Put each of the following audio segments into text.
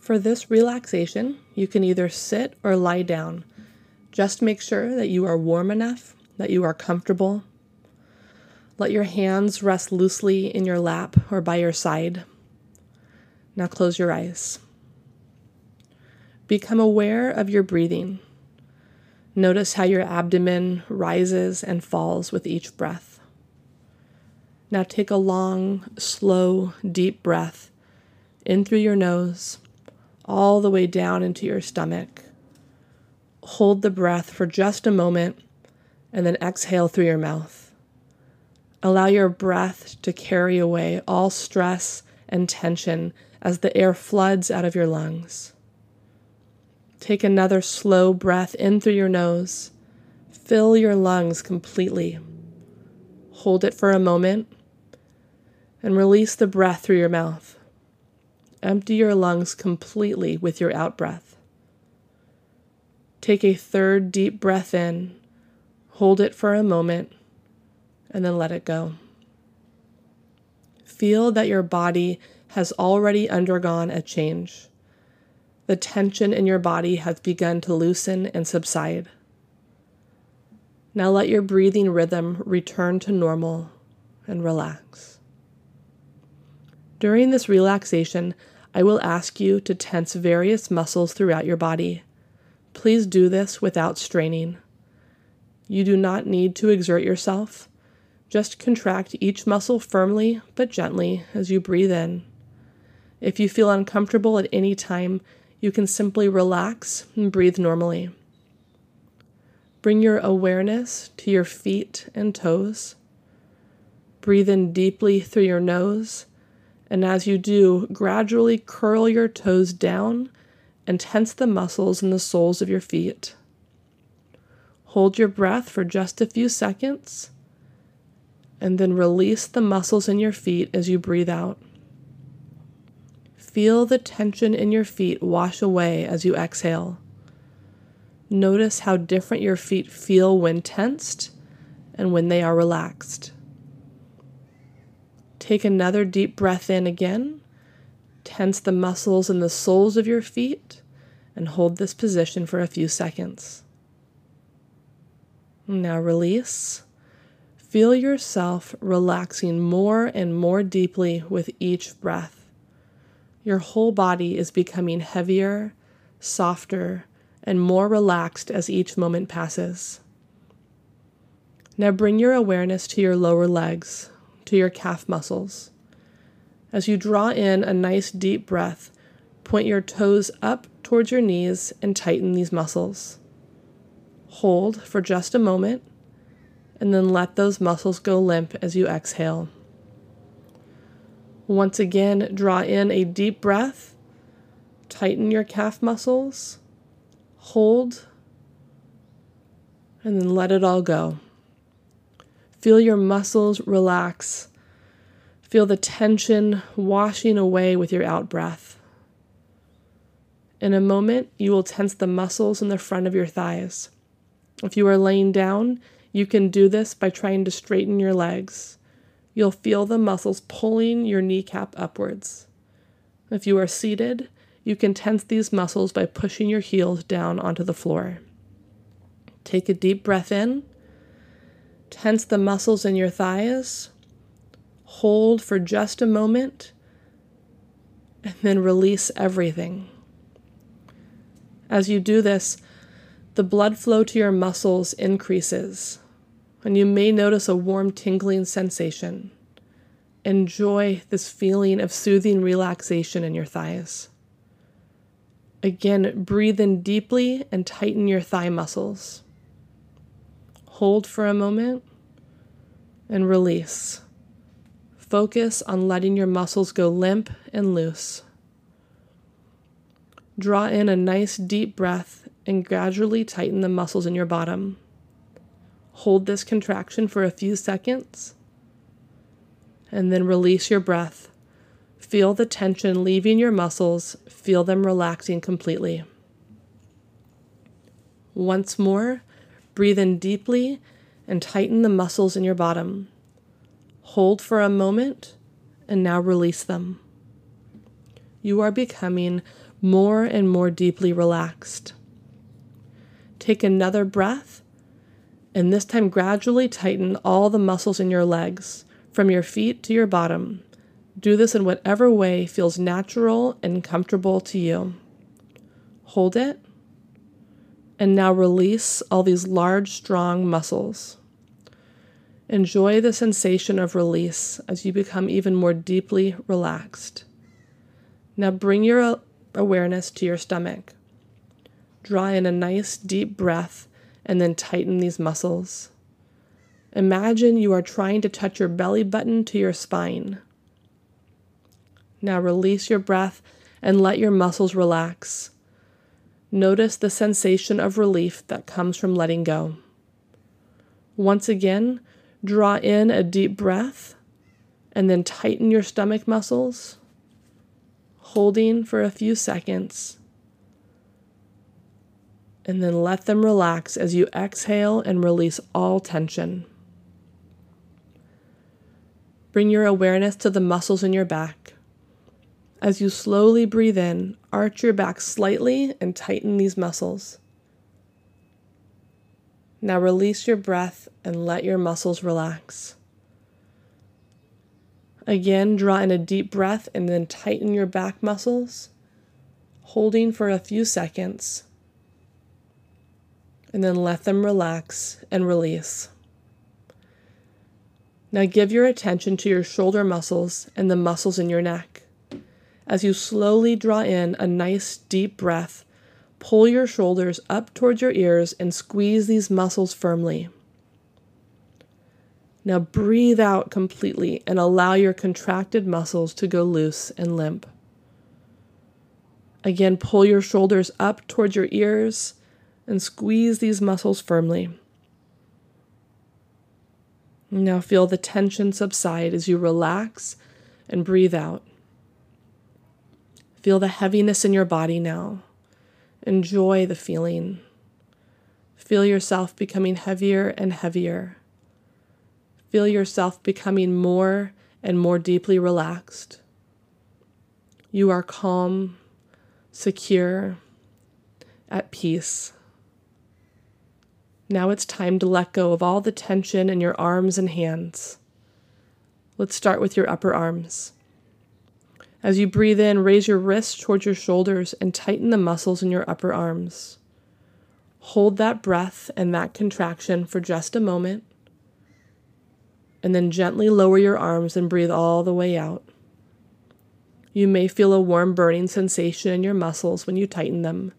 For this relaxation, you can either sit or lie down. Just make sure that you are warm enough, that you are comfortable. Let your hands rest loosely in your lap or by your side. Now close your eyes. Become aware of your breathing. Notice how your abdomen rises and falls with each breath. Now take a long, slow, deep breath in through your nose, all the way down into your stomach. Hold the breath for just a moment and then exhale through your mouth. Allow your breath to carry away all stress and tension as the air floods out of your lungs. Take another slow breath in through your nose. Fill your lungs completely. Hold it for a moment and release the breath through your mouth. Empty your lungs completely with your out breath. Take a third deep breath in, hold it for a moment, and then let it go. Feel that your body has already undergone a change. The tension in your body has begun to loosen and subside. Now let your breathing rhythm return to normal and relax. During this relaxation, I will ask you to tense various muscles throughout your body. Please do this without straining. You do not need to exert yourself. Just contract each muscle firmly but gently as you breathe in. If you feel uncomfortable at any time, you can simply relax and breathe normally. Bring your awareness to your feet and toes. Breathe in deeply through your nose, and as you do, gradually curl your toes down and tense the muscles in the soles of your feet. Hold your breath for just a few seconds, and then release the muscles in your feet as you breathe out. Feel the tension in your feet wash away as you exhale. Notice how different your feet feel when tensed and when they are relaxed. Take another deep breath in again. Tense the muscles in the soles of your feet and hold this position for a few seconds. Now release. Feel yourself relaxing more and more deeply with each breath. Your whole body is becoming heavier, softer, and more relaxed as each moment passes. Now bring your awareness to your lower legs, to your calf muscles. As you draw in a nice deep breath, point your toes up towards your knees and tighten these muscles. Hold for just a moment, and then let those muscles go limp as you exhale. Once again, draw in a deep breath. Tighten your calf muscles. Hold. And then let it all go. Feel your muscles relax. Feel the tension washing away with your out breath. In a moment, you will tense the muscles in the front of your thighs. If you are laying down, you can do this by trying to straighten your legs. You'll feel the muscles pulling your kneecap upwards. If you are seated, you can tense these muscles by pushing your heels down onto the floor. Take a deep breath in. Tense the muscles in your thighs. Hold for just a moment. And then release everything. As you do this, the blood flow to your muscles increases and you may notice a warm tingling sensation. Enjoy this feeling of soothing relaxation in your thighs. Again, breathe in deeply and tighten your thigh muscles. Hold for a moment and release. Focus on letting your muscles go limp and loose. Draw in a nice deep breath and gradually tighten the muscles in your bottom. Hold this contraction for a few seconds and then release your breath. Feel the tension leaving your muscles, feel them relaxing completely. Once more, breathe in deeply and tighten the muscles in your bottom. Hold for a moment and now release them. You are becoming more and more deeply relaxed. Take another breath, and this time gradually tighten all the muscles in your legs, from your feet to your bottom. Do this in whatever way feels natural and comfortable to you. Hold it, and now release all these large, strong muscles. Enjoy the sensation of release as you become even more deeply relaxed. Now bring your uh, awareness to your stomach. Draw in a nice deep breath and then tighten these muscles. Imagine you are trying to touch your belly button to your spine. Now release your breath and let your muscles relax. Notice the sensation of relief that comes from letting go. Once again, draw in a deep breath and then tighten your stomach muscles, holding for a few seconds and then let them relax as you exhale and release all tension. Bring your awareness to the muscles in your back. As you slowly breathe in, arch your back slightly and tighten these muscles. Now release your breath and let your muscles relax. Again, draw in a deep breath and then tighten your back muscles, holding for a few seconds and then let them relax and release. Now give your attention to your shoulder muscles and the muscles in your neck. As you slowly draw in a nice deep breath, pull your shoulders up towards your ears and squeeze these muscles firmly. Now breathe out completely and allow your contracted muscles to go loose and limp. Again, pull your shoulders up towards your ears and squeeze these muscles firmly. Now feel the tension subside as you relax and breathe out. Feel the heaviness in your body now. Enjoy the feeling. Feel yourself becoming heavier and heavier. Feel yourself becoming more and more deeply relaxed. You are calm, secure, at peace. Now it's time to let go of all the tension in your arms and hands. Let's start with your upper arms. As you breathe in, raise your wrists towards your shoulders and tighten the muscles in your upper arms. Hold that breath and that contraction for just a moment, and then gently lower your arms and breathe all the way out. You may feel a warm burning sensation in your muscles when you tighten them,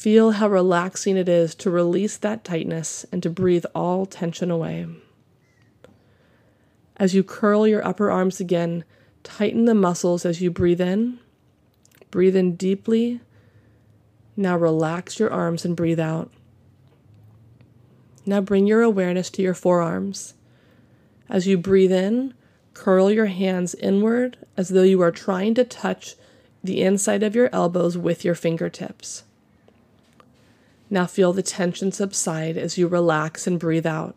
Feel how relaxing it is to release that tightness and to breathe all tension away. As you curl your upper arms again, tighten the muscles as you breathe in. Breathe in deeply. Now relax your arms and breathe out. Now bring your awareness to your forearms. As you breathe in, curl your hands inward as though you are trying to touch the inside of your elbows with your fingertips. Now feel the tension subside as you relax and breathe out.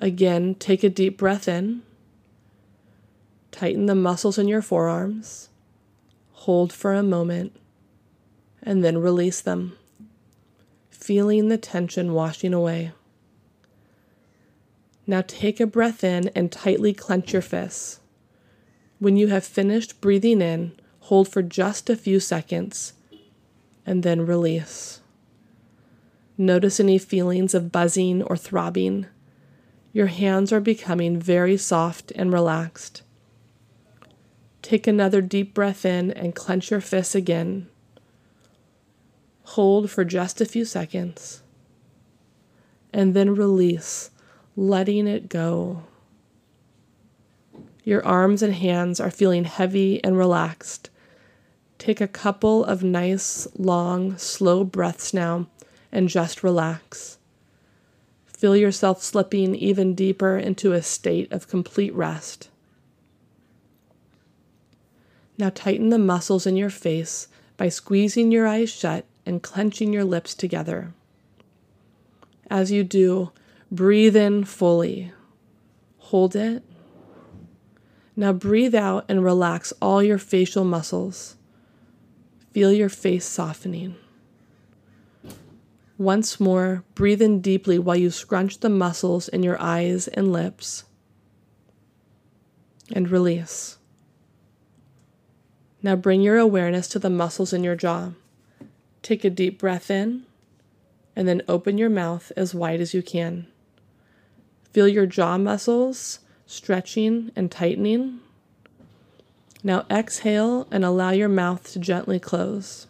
Again, take a deep breath in. Tighten the muscles in your forearms. Hold for a moment and then release them, feeling the tension washing away. Now take a breath in and tightly clench your fists. When you have finished breathing in, hold for just a few seconds and then release. Notice any feelings of buzzing or throbbing. Your hands are becoming very soft and relaxed. Take another deep breath in and clench your fists again. Hold for just a few seconds. And then release, letting it go. Your arms and hands are feeling heavy and relaxed Take a couple of nice, long, slow breaths now and just relax. Feel yourself slipping even deeper into a state of complete rest. Now tighten the muscles in your face by squeezing your eyes shut and clenching your lips together. As you do, breathe in fully. Hold it. Now breathe out and relax all your facial muscles. Feel your face softening. Once more, breathe in deeply while you scrunch the muscles in your eyes and lips. And release. Now bring your awareness to the muscles in your jaw. Take a deep breath in and then open your mouth as wide as you can. Feel your jaw muscles stretching and tightening. Now exhale and allow your mouth to gently close.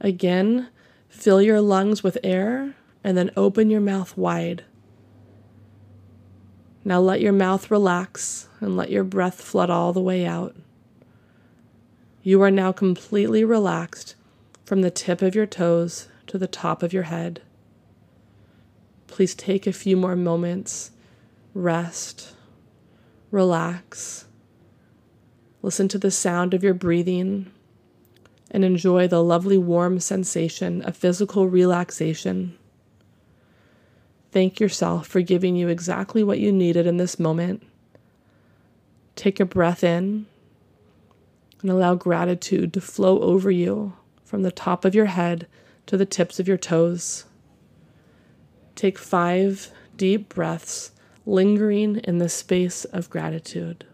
Again, fill your lungs with air and then open your mouth wide. Now let your mouth relax and let your breath flood all the way out. You are now completely relaxed from the tip of your toes to the top of your head. Please take a few more moments, rest, relax, listen to the sound of your breathing, and enjoy the lovely warm sensation of physical relaxation. Thank yourself for giving you exactly what you needed in this moment. Take a breath in and allow gratitude to flow over you from the top of your head to the tips of your toes. Take five deep breaths, lingering in the space of gratitude.